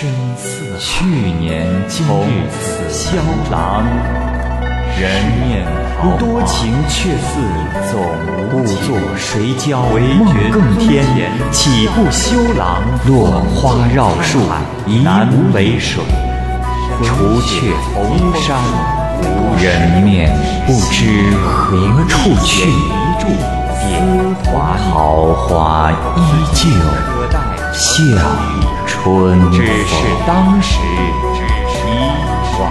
身似。去年今日此萧郎，人面桃花多情却似总无。作谁教唯梦更添？岂不修郎落花绕树，难为水。除却红山，人面不知何处去。桃花依旧笑春只是风。当时遗忘。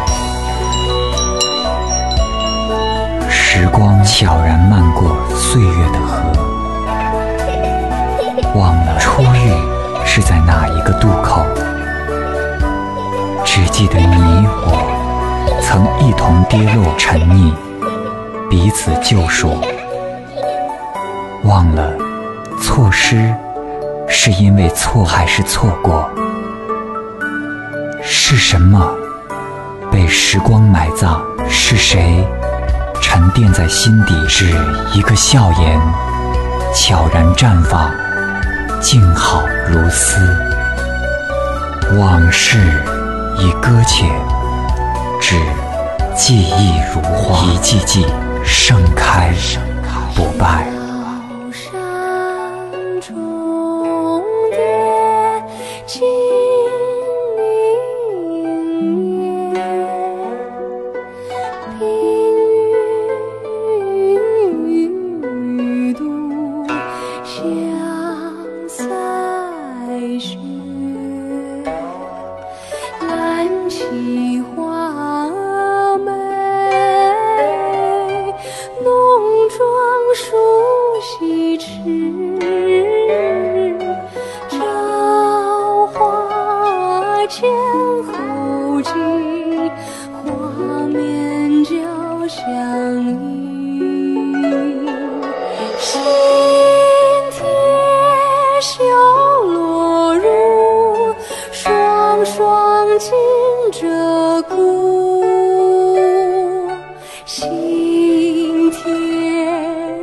时光悄然漫过岁月的河，忘了初遇是在哪一个渡口，只记得你我曾一同跌落沉溺，彼此救赎。忘了错失是因为错还是错过？是什么被时光埋葬？是谁沉淀在心底？只一个笑颜，悄然绽放，静好如斯。往事已搁浅，只记忆如花，一季季盛开，惜花美，浓妆梳洗迟，朝花前后镜，花面交相映。新帖绣罗襦，双双金。鹧鸪。心贴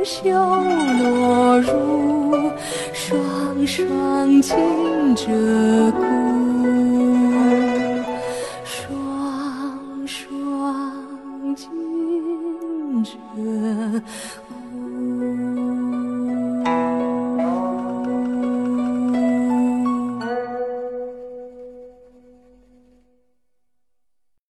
绣罗襦，双双金鹧鸪。双双金鹧。